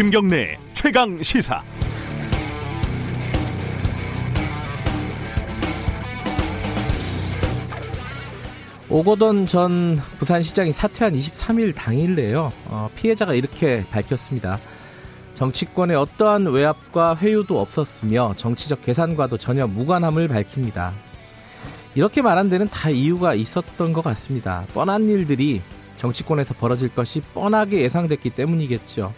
김경래 최강 시사. 오거돈 전 부산시장이 사퇴한 23일 당일내요. 어, 피해자가 이렇게 밝혔습니다. 정치권에 어떠한 외압과 회유도 없었으며 정치적 계산과도 전혀 무관함을 밝힙니다. 이렇게 말한 데는 다 이유가 있었던 것 같습니다. 뻔한 일들이 정치권에서 벌어질 것이 뻔하게 예상됐기 때문이겠죠.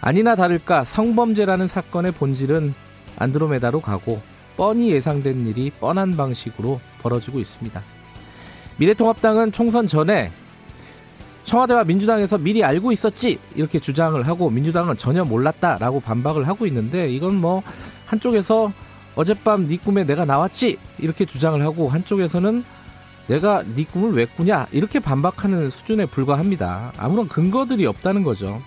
아니나 다를까 성범죄라는 사건의 본질은 안드로메다로 가고 뻔히 예상된 일이 뻔한 방식으로 벌어지고 있습니다. 미래통합당은 총선 전에 청와대와 민주당에서 미리 알고 있었지 이렇게 주장을 하고 민주당은 전혀 몰랐다라고 반박을 하고 있는데 이건 뭐 한쪽에서 어젯밤 네 꿈에 내가 나왔지 이렇게 주장을 하고 한쪽에서는 내가 네 꿈을 왜 꾸냐 이렇게 반박하는 수준에 불과합니다. 아무런 근거들이 없다는 거죠.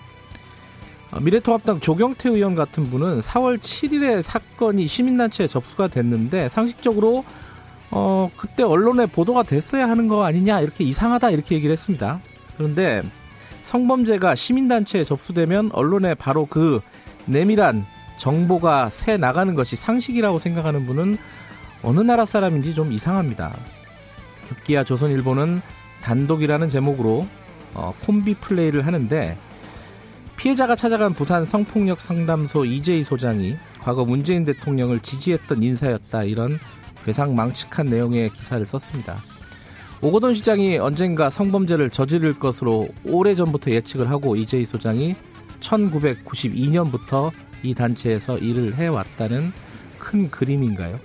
어, 미래통합당 조경태 의원 같은 분은 4월 7일에 사건이 시민단체에 접수가 됐는데 상식적으로 어 그때 언론에 보도가 됐어야 하는 거 아니냐 이렇게 이상하다 이렇게 얘기를 했습니다. 그런데 성범죄가 시민단체에 접수되면 언론에 바로 그 내밀한 정보가 새 나가는 것이 상식이라고 생각하는 분은 어느 나라 사람인지 좀 이상합니다. 급기야 조선일보는 단독이라는 제목으로 어, 콤비 플레이를 하는데 피해자가 찾아간 부산 성폭력 상담소 이재희 소장이 과거 문재인 대통령을 지지했던 인사였다 이런 괴상 망측한 내용의 기사를 썼습니다. 오거돈 시장이 언젠가 성범죄를 저지를 것으로 오래전부터 예측을 하고 이재희 소장이 1992년부터 이 단체에서 일을 해왔다는 큰 그림인가요?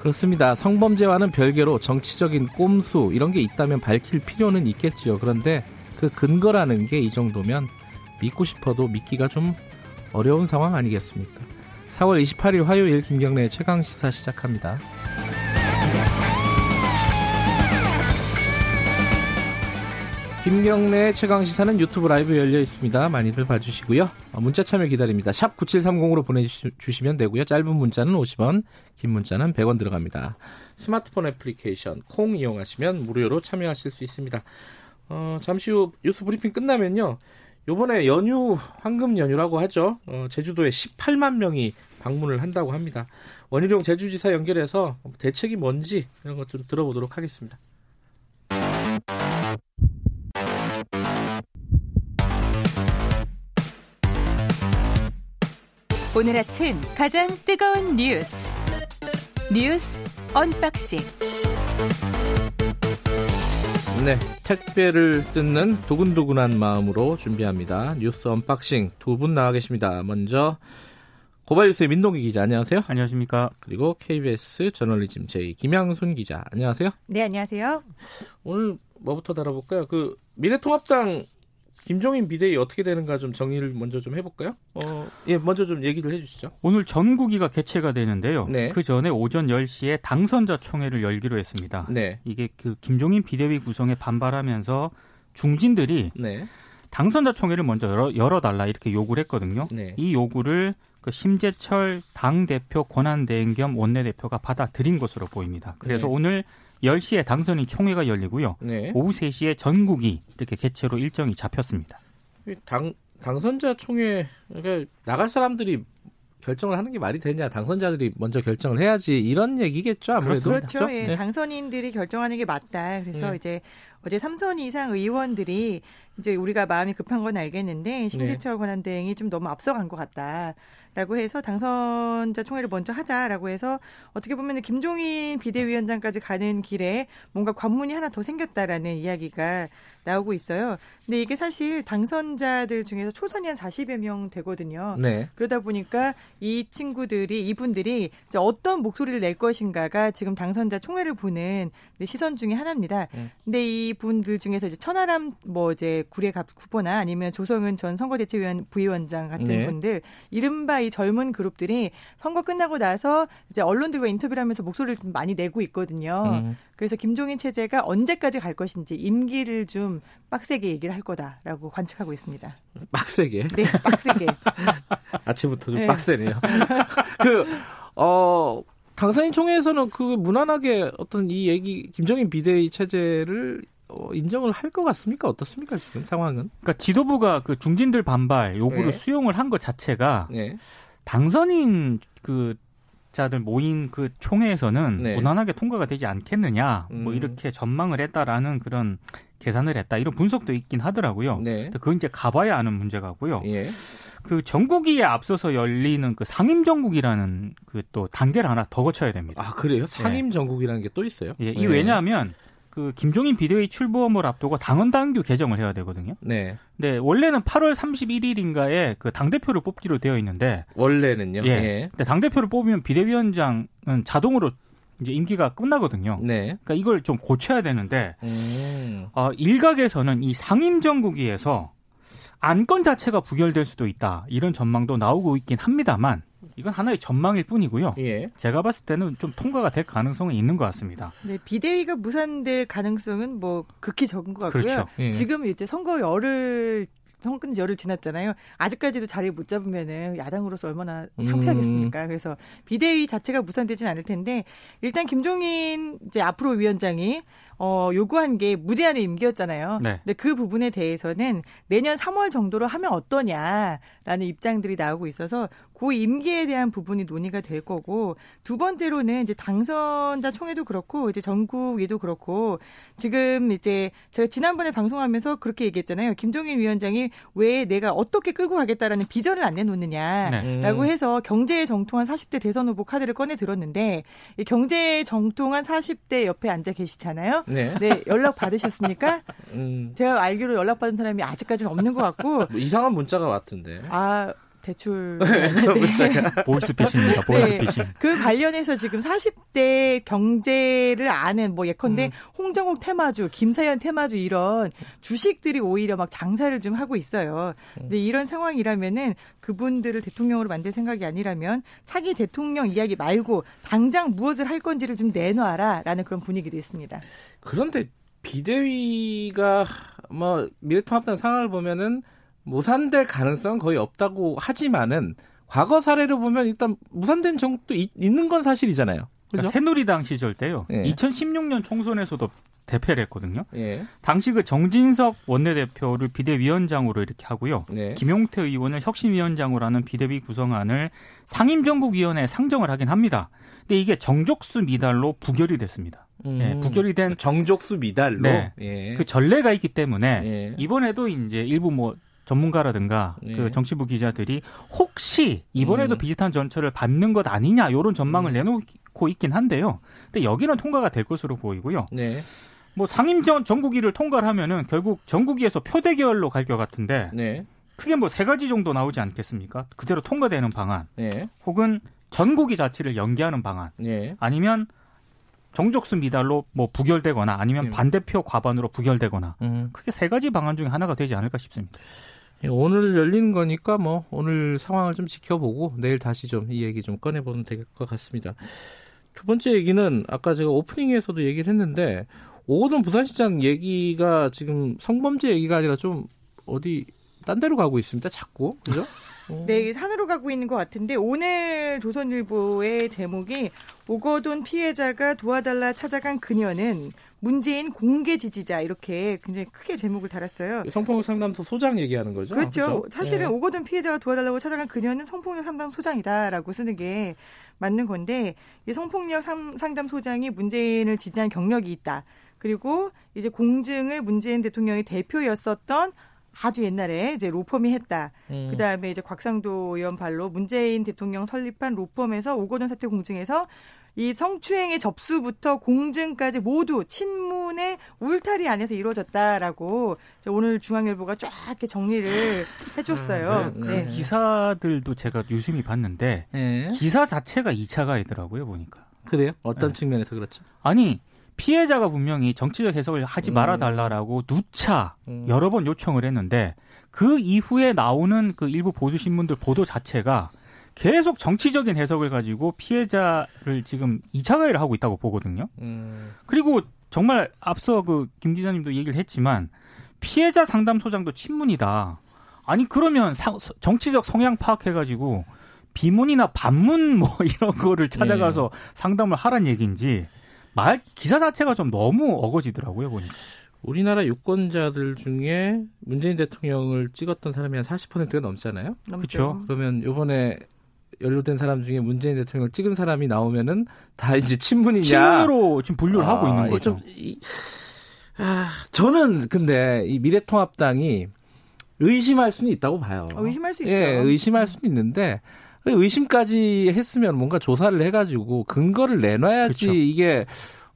그렇습니다. 성범죄와는 별개로 정치적인 꼼수 이런 게 있다면 밝힐 필요는 있겠지요. 그런데 그 근거라는 게 이 정도면 믿고 싶어도 믿기가 좀 어려운 상황 아니겠습니까? 4월 28일 화요일 김경래 최강 시사 시작합니다. 김경래 최강 시사는 유튜브 라이브 열려 있습니다. 많이들 봐주시고요. 어, 문자 참여 기다립니다. 샵 9730으로 보내주시면 되고요. 짧은 문자는 50원, 긴 문자는 100원 들어갑니다. 스마트폰 애플리케이션 콩 이용하시면 무료로 참여하실 수 있습니다. 어, 잠시 후 뉴스 브리핑 끝나면요. 요번에 연휴 황금 연휴라고 하죠. 어, 제주도에 18만 명이 방문을 한다고 합니다. 원희룡 제주지사 연결해서 대책이 뭔지 이런 것 좀 들어보도록 하겠습니다. 오늘 아침 가장 뜨거운 뉴스 뉴스 언박싱 네, 택배를 뜯는 두근두근한 마음으로 준비합니다. 뉴스 언박싱 두 분 나와 계십니다. 먼저 고발뉴스의 민동기 기자 안녕하세요. 안녕하십니까. 그리고 KBS 저널리즘 J 김양순 기자 안녕하세요. 네, 안녕하세요. 오늘 뭐부터 다뤄볼까요? 그 미래통합당 김종인 비대위 어떻게 되는가 좀 정리를 먼저 좀 해볼까요? 어, 예, 먼저 좀 얘기를 해주시죠. 오늘 전국위가 개최가 되는데요. 네. 그 전에 오전 10시에 당선자 총회를 열기로 했습니다. 네. 이게 그 김종인 비대위 구성에 반발하면서 중진들이 네. 당선자 총회를 먼저 열어, 열어달라 이렇게 요구를 했거든요. 네. 이 요구를 그 심재철 당 대표 권한대행 겸 원내대표가 받아들인 것으로 보입니다. 그래서 네. 오늘 10시에 당선인 총회가 열리고요. 네. 오후 3시에 전국이 이렇게 개최로 일정이 잡혔습니다. 당 당선자 총회 그러니까 나갈 사람들이 결정을 하는 게 말이 되냐? 당선자들이 먼저 결정을 해야지 이런 얘기겠죠 아무래도 그렇죠. 예, 네. 당선인들이 결정하는 게 맞다. 그래서 네. 이제 어제 삼선 이상 의원들이 이제 우리가 마음이 급한 건 네. 알겠는데 신재철 권한대행이 좀 너무 앞서간 것 같다. 라고 해서 당선자 총회를 먼저 하자라고 해서 어떻게 보면 김종인 비대위원장까지 가는 길에 뭔가 관문이 하나 더 생겼다라는 이야기가 나오고 있어요. 근데 이게 사실 당선자들 중에서 초선이 한 40여 명 되거든요. 네. 그러다 보니까 이 친구들이 이분들이 이제 어떤 목소리를 낼 것인가가 지금 당선자 총회를 보는 시선 중에 하나입니다. 음. 근데 이 분들 중에서 이제 천하람 뭐 이제 구례갑 후보나 아니면 조성은 전 선거대책위원 부위원장 같은 네. 분들 이른바 이 젊은 그룹들이 선거 끝나고 나서 이제 언론들과 인터뷰를 하면서 목소리를 좀 많이 내고 있거든요. 음. 그래서 김종인 체제가 언제까지 갈 것인지 임기를 좀 빡세게 얘기를 할 거다라고 관측하고 있습니다. 빡세게 네, 빡세게. 아침부터 좀 네. 빡세네요. 그어 당선인 총회에서는 그 무난하게 어떤 이 얘기 김정인 비대위 체제를 어, 인정을 할 것 같습니까? 어떻습니까 지금 상황은? 그러니까 지도부가 그 중진들 반발 요구를 네. 수용을 한 것 자체가 네. 당선인 그 자들 모인 그 총회에서는 네. 무난하게 통과가 되지 않겠느냐 뭐 음. 이렇게 전망을 했다라는 그런 계산을 했다 이런 분석도 있긴 하더라고요. 네. 그건 이제 가봐야 아는 문제가고요. 예. 그 전국위에 앞서서 열리는 그 상임 전국이라는 그 또 단계를 하나 더 거쳐야 됩니다. 아 그래요? 상임 전국이라는 게 또 있어요? 예, 이 네. 왜냐하면 그 김종인 비대위 출범을 앞두고 당헌 당규 개정을 해야 되거든요. 네. 근데 원래는 8월 31일인가에 그 당 대표를 뽑기로 되어 있는데 원래는요. 예. 예. 근데 당 대표를 뽑으면 비대위원장은 자동으로 이제 임기가 끝나거든요. 네. 그러니까 이걸 좀 고쳐야 되는데 음. 어, 일각에서는 이 상임 정국위에서 안건 자체가 부결될 수도 있다 이런 전망도 나오고 있긴 합니다만 이건 하나의 전망일 뿐이고요. 예. 제가 봤을 때는 좀 통과가 될 가능성은 있는 것 같습니다. 네, 비대위가 무산될 가능성은 뭐 극히 적은 것 같고요. 그렇죠. 예. 지금 이제 선거 열을 선거 열을 지났잖아요. 아직까지도 자리 못 잡으면은 야당으로서 얼마나 창피하겠습니까? 그래서 비대위 자체가 무산되진 않을 텐데 일단 김종인 이제 앞으로 위원장이 어 요구한 게 무제한의 임기였잖아요. 네. 근데 그 부분에 대해서는 내년 3월 정도로 하면 어떠냐라는 입장들이 나오고 있어서 그 임기에 대한 부분이 논의가 될 거고 두 번째로는 이제 당선자 총회도 그렇고 이제 전국위도 그렇고 지금 이제 제가 지난번에 방송하면서 그렇게 얘기했잖아요. 김종인 위원장이 왜 내가 어떻게 끌고 가겠다라는 비전을 안 내놓느냐라고 네. 음. 해서 경제에 정통한 40대 대선 후보 카드를 꺼내 들었는데 이 경제에 정통한 40대 옆에 앉아 계시잖아요. 네. 네, 연락 받으셨습니까? 음. 제가 알기로 연락 받은 사람이 아직까지는 없는 것 같고 뭐 이상한 문자가 왔던데. 아 대출 문자가. 보이스피싱입니다. 네. 보이스피싱. 그 관련해서 지금 40대 경제를 아는 뭐 예컨대 음. 홍정욱 테마주, 김사연 테마주 이런 주식들이 오히려 막 장사를 좀 하고 있어요. 근데 이런 상황이라면은 그분들을 대통령으로 만들 생각이 아니라면 차기 대통령 이야기 말고 당장 무엇을 할 건지를 좀 내놔라라는 그런 분위기도 있습니다. 그런데 비대위가 뭐 미래통합당 상황을 보면은 무산될 가능성은 거의 없다고 하지만은 과거 사례를 보면 일단 무산된 정도 있는 건 사실이잖아요. 그러니까 새누리당 시절 때요. 예. 2016년 총선에서도 대패를 했거든요. 예. 당시 그 정진석 원내대표를 비대위원장으로 이렇게 하고요. 네. 김용태 의원을 혁신위원장으로 하는 비대위 구성안을 상임정국위원회에 상정을 하긴 합니다. 근데 이게 정족수 미달로 부결이 됐습니다. 예, 부결이 된 정족수 미달로. 네. 예. 그 전례가 있기 때문에 예. 이번에도 이제 일부 뭐 전문가라든가 예. 그 정치부 기자들이 혹시 이번에도 음. 비슷한 전철을 받는 것 아니냐 이런 전망을 내놓고 있긴 한데요. 근데 여기는 통과가 될 것으로 보이고요. 네. 뭐 상임전 전국위를 통과를 하면은 결국 전국위에서 표대결로 갈 것 같은데 네. 크게 뭐 세 가지 정도 나오지 않겠습니까? 그대로 통과되는 방안 네. 혹은 전국위 자체를 연기하는 방안 네. 아니면 정족수 미달로 뭐 부결되거나 아니면 음. 반대표 과반으로 부결되거나 음. 크게 세 가지 방안 중에 하나가 되지 않을까 싶습니다. 예, 오늘 열리는 거니까 뭐 오늘 상황을 좀 지켜보고 내일 다시 좀 이 얘기 좀 꺼내보면 될 것 같습니다. 두 번째 얘기는 아까 제가 오프닝에서도 얘기를 했는데 오거돈 부산시장 얘기가 지금 성범죄 얘기가 아니라 좀 어디 딴 데로 가고 있습니다. 자꾸 그죠? 어. 네, 이게 산으로 가고 있는 것 같은데 오늘 조선일보의 제목이 오거돈 피해자가 도와달라 찾아간 그녀는 문재인 공개 지지자 이렇게 굉장히 크게 제목을 달았어요. 성폭력 상담소 소장 얘기하는 거죠? 그렇죠. 그죠? 사실은 예. 오거돈 피해자가 도와달라고 찾아간 그녀는 성폭력 상담 소장이다라고 쓰는 게 맞는 건데 이 성폭력 상- 상담 소장이 문재인을 지지한 경력이 있다. 그리고 이제 공증을 문재인 대통령의 대표였었던 아주 옛날에 이제 로펌이 했다. 음. 그 다음에 이제 곽상도 의원 발로 문재인 대통령 설립한 로펌에서 오거돈 사태 공증에서 이 성추행의 접수부터 공증까지 모두 친문의 울타리 안에서 이루어졌다라고 오늘 중앙일보가 쫙 이렇게 정리를 해줬어요. 음, 네. 네. 기사들도 제가 유심히 봤는데 예. 기사 자체가 2차 가이더라고요 보니까. 그래요? 어떤 네. 측면에서 그렇죠? 아니 피해자가 분명히 정치적 해석을 하지 음. 말아달라라고 누차 음. 여러 번 요청을 했는데 그 이후에 나오는 그 일부 보수 신문들 보도 자체가 계속 정치적인 해석을 가지고 피해자를 지금 2차 가해를 하고 있다고 보거든요. 음. 그리고 정말 앞서 그 김 기자님도 얘기를 했지만 피해자 상담소장도 친문이다. 아니 그러면 사- 정치적 성향 파악해가지고 비문이나 반문 뭐 이런 거를 찾아가서 상담을 하란 얘기인지 말 기사 자체가 좀 너무 어거지더라고요 보니까. 우리나라 유권자들 중에 문재인 대통령을 찍었던 사람이 한 40%가 넘잖아요. 그렇죠. 그러면 요번에 연루된 사람 중에 문재인 대통령을 찍은 사람이 나오면은 다 이제 친문이냐? 친문으로 지금 분류를 하고 아, 있는 이게 거죠. 좀 이, 아, 저는 근데 이 미래통합당이 의심할 수는 있다고 봐요. 어, 의심할 수 있죠. 예, 의심할 수는 있는데 의심까지 했으면 뭔가 조사를 해가지고 근거를 내놔야지 그쵸. 이게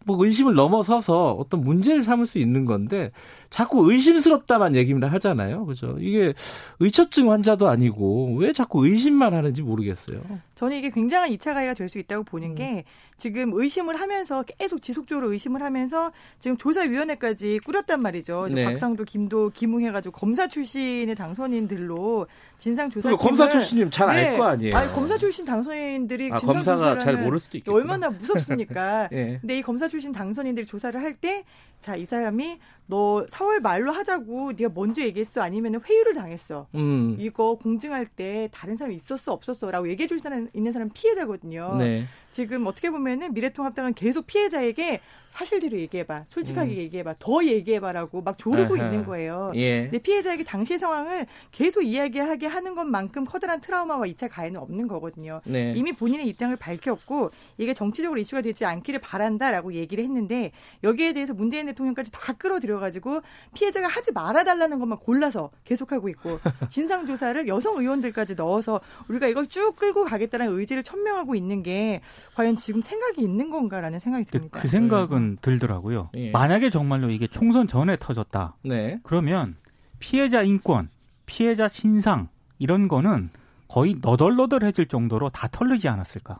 뭐 의심을 넘어서서 어떤 문제를 삼을 수 있는 건데 자꾸 의심스럽다만 얘기를 하잖아요. 그죠? 이게 의처증 환자도 아니고 왜 자꾸 의심만 하는지 모르겠어요. 저는 이게 굉장한 2차 가해가 될 수 있다고 음. 보는 게 지금 의심을 하면서 계속 지속적으로 의심을 하면서 지금 조사위원회까지 꾸렸단 말이죠. 지금 네. 박상도, 김도, 김웅 해가지고 검사 출신의 당선인들로 진상 조사. 그리고 검사 출신님 잘 알거 아니에요. 아니, 검사 출신 당선인들이 아, 진상 검사가 잘 모를 수도 있겠구나. 얼마나 무섭습니까? 예. 근데 이 검사 출신 당선인들이 조사를 할 때, 자, 이 사람이 너 4월 말로 하자고 네가 먼저 얘기했어? 아니면 회유를 당했어? 음. 이거 공증할 때 다른 사람이 있었어? 없었어? 라고 얘기해 줄 사람, 있는 사람 피해자거든요. 네. 지금 어떻게 보면은 미래통합당은 계속 피해자에게 사실대로 얘기해봐. 솔직하게 음. 얘기해봐. 더 얘기해봐라고 막 조르고 아하. 있는 거예요. 예. 근데 피해자에게 당시 상황을 계속 이야기하게 하는 것만큼 커다란 트라우마와 2차 가해는 없는 거거든요. 네. 이미 본인의 입장을 밝혔고 이게 정치적으로 이슈가 되지 않기를 바란다라고 얘기를 했는데 여기에 대해서 문재인 대통령까지 다 끌어들여 가지고 피해자가 하지 말아달라는 것만 골라서 계속하고 있고 진상조사를 여성 의원들까지 넣어서 우리가 이걸 쭉 끌고 가겠다는 의지를 천명하고 있는 게 과연 지금 생각이 있는 건가라는 생각이 듭니다. 그 생각은 들더라고요. 예. 만약에 정말로 이게 총선 전에 터졌다. 네. 그러면 피해자 인권, 피해자 신상 이런 거는 거의 너덜너덜해질 정도로 다 털리지 않았을까?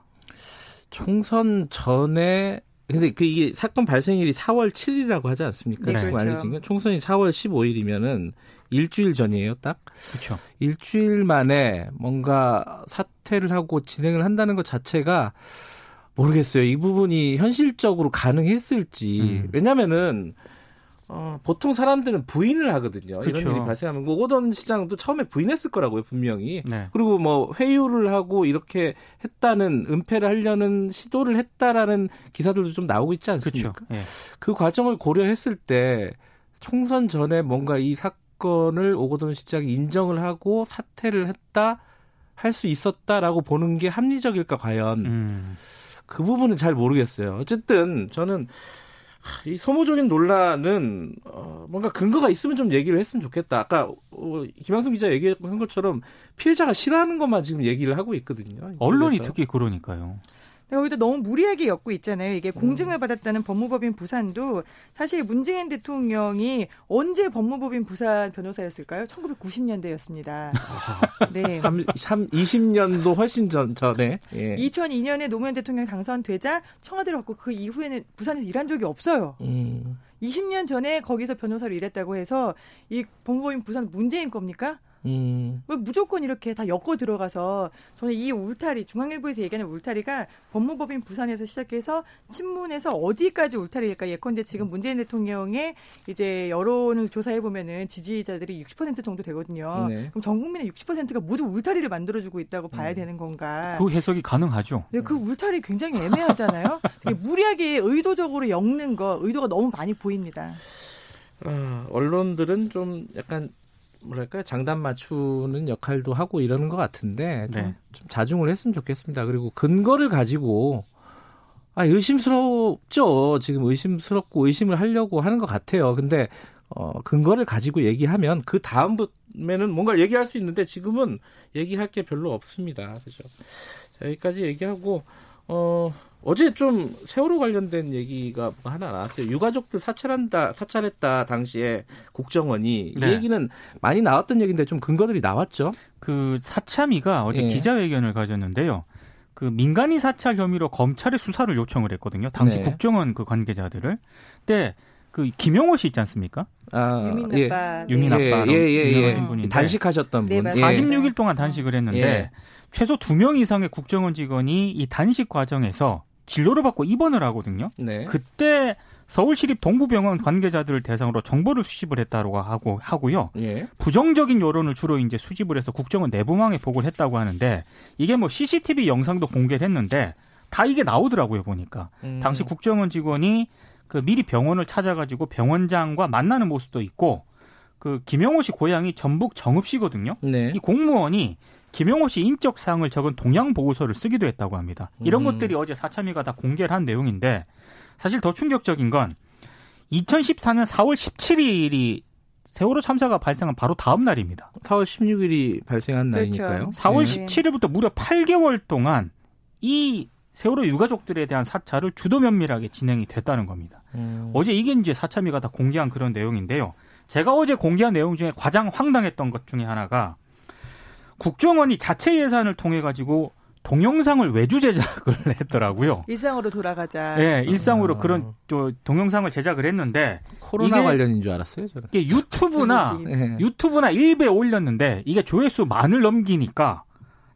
총선 전에 근데 그 이게 사건 발생일이 4월 7일이라고 하지 않습니까? 네, 지금 그렇죠. 알려진 건 총선이 4월 15일이면은 일주일 전이에요, 딱. 그렇죠. 일주일 만에 뭔가 사퇴를 하고 진행을 한다는 것 자체가 모르겠어요. 이 부분이 현실적으로 가능했을지. 음. 왜냐면은 어, 보통 사람들은 부인을 하거든요. 그쵸. 이런 일이 발생하면 뭐 오거돈 시장도 처음에 부인했을 거라고요, 분명히. 네. 그리고 뭐 회유를 하고 이렇게 했다는 은폐를 하려는 시도를 했다라는 기사들도 좀 나오고 있지 않습니까? 그렇죠. 예. 그 과정을 고려했을 때 총선 전에 뭔가 이 사건을 오거돈 시장이 인정을 하고 사퇴를 했다 할 수 있었다라고 보는 게 합리적일까 과연 음. 그 부분은 잘 모르겠어요. 어쨌든 저는 하, 이 소모적인 논란은 어, 뭔가 근거가 있으면 좀 얘기를 했으면 좋겠다. 아까 어, 김양순 기자 얘기한 것처럼 피해자가 싫어하는 것만 지금 얘기를 하고 있거든요. 언론이. 특히 그러니까요. 여기다 너무 무리하게 엮고 있잖아요. 이게 음. 공증을 받았다는 법무법인 부산도 사실 문재인 대통령이 언제 법무법인 부산 변호사였을까요? 1990년대였습니다. 네. 3, 3, 20년도 훨씬 전, 전에. 예. 2002년에 노무현 대통령 당선되자 청와대를 받고 그 이후에는 부산에서 일한 적이 없어요. 음, 20년 전에 거기서 변호사로 일했다고 해서 이 법무법인 부산 문재인 겁니까? 음, 왜 무조건 이렇게 다 엮어 들어가서 저는 이 울타리 중앙일보에서 얘기하는 울타리가 법무법인 부산에서 시작해서 친문에서 어디까지 울타리일까 예컨대 지금 문재인 대통령의 이제 여론을 조사해 보면은 지지자들이 60% 정도 되거든요. 네. 그럼 전 국민의 60%가 모두 울타리를 만들어주고 있다고 봐야 되는 건가? 그 해석이 가능하죠. 근데 그 울타리 굉장히 애매하잖아요. 되게 무리하게 의도적으로 엮는 거 의도가 너무 많이 보입니다. 어, 언론들은 좀 약간 뭐랄까 장단 맞추는 역할도 하고 이러는 것 같은데 좀, 네. 좀 자중을 했으면 좋겠습니다. 그리고 근거를 가지고 아 의심스럽죠. 지금 의심스럽고 의심을 하려고 하는 것 같아요. 근데 어 근거를 가지고 얘기하면 그 다음부터는 뭔가 얘기할 수 있는데 지금은 얘기할 게 별로 없습니다. 그죠? 자, 여기까지 얘기하고 어 어제 좀 세월호 관련된 얘기가 하나 나왔어요. 유가족들 사찰한다, 사찰했다 당시에 국정원이 이 네. 얘기는 많이 나왔던 얘기인데 좀 근거들이 나왔죠. 그 사참위가 어제 예. 기자회견을 가졌는데요. 그 민간인 사찰 혐의로 검찰에 수사를 요청을 했거든요. 당시 네. 국정원 그 관계자들을. 근데 그 김영호 씨 있지 않습니까? 아, 유민 예. 아빠. 유민 네. 아빠. 예, 예, 예, 예. 분인데. 단식하셨던 네, 분. 예. 46일 동안 단식을 했는데 예. 최소 2명 이상의 국정원 직원이 이 단식 과정에서 진료를 받고 입원을 하거든요. 네. 그때 서울시립 동부병원 관계자들을 대상으로 정보를 수집을 했다고 하고 하고요. 예. 부정적인 여론을 주로 이제 수집을 해서 국정원 내부망에 보고를 했다고 하는데 이게 뭐 CCTV 영상도 공개를 했는데 다 이게 나오더라고요 보니까 음. 당시 국정원 직원이 그 미리 병원을 찾아가지고 병원장과 만나는 모습도 있고 그 김영호 씨 고향이 전북 정읍시거든요. 네. 이 공무원이 김영호 씨 인적 사항을 적은 동양 보고서를 쓰기도 했다고 합니다. 이런 음. 것들이 어제 사참위가 다 공개를 한 내용인데 사실 더 충격적인 건 2014년 4월 17일이 세월호 참사가 발생한 바로 다음 날입니다. 4월 16일이 발생한 그렇죠. 날이니까요. 4월 네. 17일부터 무려 8개월 동안 이 세월호 유가족들에 대한 사찰을 주도 면밀하게 진행이 됐다는 겁니다. 음. 어제 이게 이제 사참위가 다 공개한 그런 내용인데요. 제가 어제 공개한 내용 중에 가장 황당했던 것 중에 하나가 국정원이 자체 예산을 통해 가지고 동영상을 외주 제작을 했더라고요. 일상으로 돌아가자. 예, 일상으로 아. 그런 또 동영상을 제작을 했는데 코로나 관련인 줄 알았어요, 저는. 이게 유튜브나 그 네. 유튜브나 일베에 올렸는데 이게 조회수 만을 넘기니까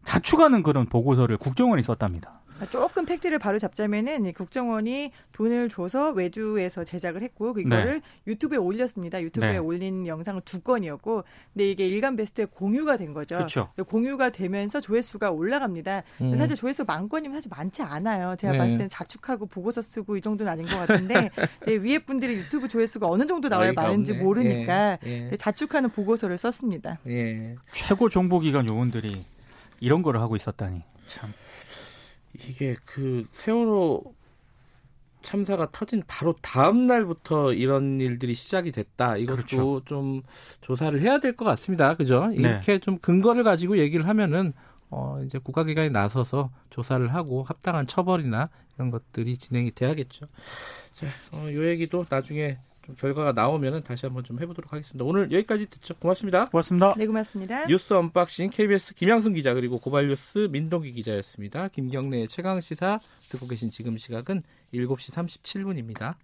자축하는 그런 보고서를 국정원이 썼답니다. 조금 팩트를 바로 잡자면은 이 국정원이 돈을 줘서 외주에서 제작을 했고 그거를 유튜브에 올렸습니다. 유튜브에 네. 올린 영상은 두 건이었고, 근데 이게 일간 베스트에 공유가 된 거죠. 그렇죠. 공유가 되면서 조회수가 올라갑니다. 음. 사실 조회수 만 건이면 사실 많지 않아요. 제가 네. 봤을 때는 자축하고 보고서 쓰고 이 정도는 아닌 것 같은데 위에 분들이 유튜브 조회수가 어느 정도 나와야 많은지 없네. 모르니까 예, 예. 자축하는 보고서를 썼습니다. 예. 최고 정보기관 요원들이 이런 거를 하고 있었다니 참. 이게 그 세월호 참사가 터진 바로 다음 날부터 이런 일들이 시작이 됐다. 이것도 그렇죠. 좀 조사를 해야 될 것 같습니다. 그죠? 네. 이렇게 좀 근거를 가지고 얘기를 하면은 어 이제 국가기관이 나서서 조사를 하고 합당한 처벌이나 이런 것들이 진행이 돼야겠죠. 자, 어, 요 얘기도 나중에 좀 결과가 나오면은 다시 한번 좀 해보도록 하겠습니다. 오늘 여기까지 듣죠. 고맙습니다. 고맙습니다. 네, 고맙습니다. 뉴스 언박싱 KBS 김양순 기자 그리고 고발뉴스 민동기 기자였습니다. 김경래의 최강 시사 듣고 계신 지금 시각은 7시 37분입니다.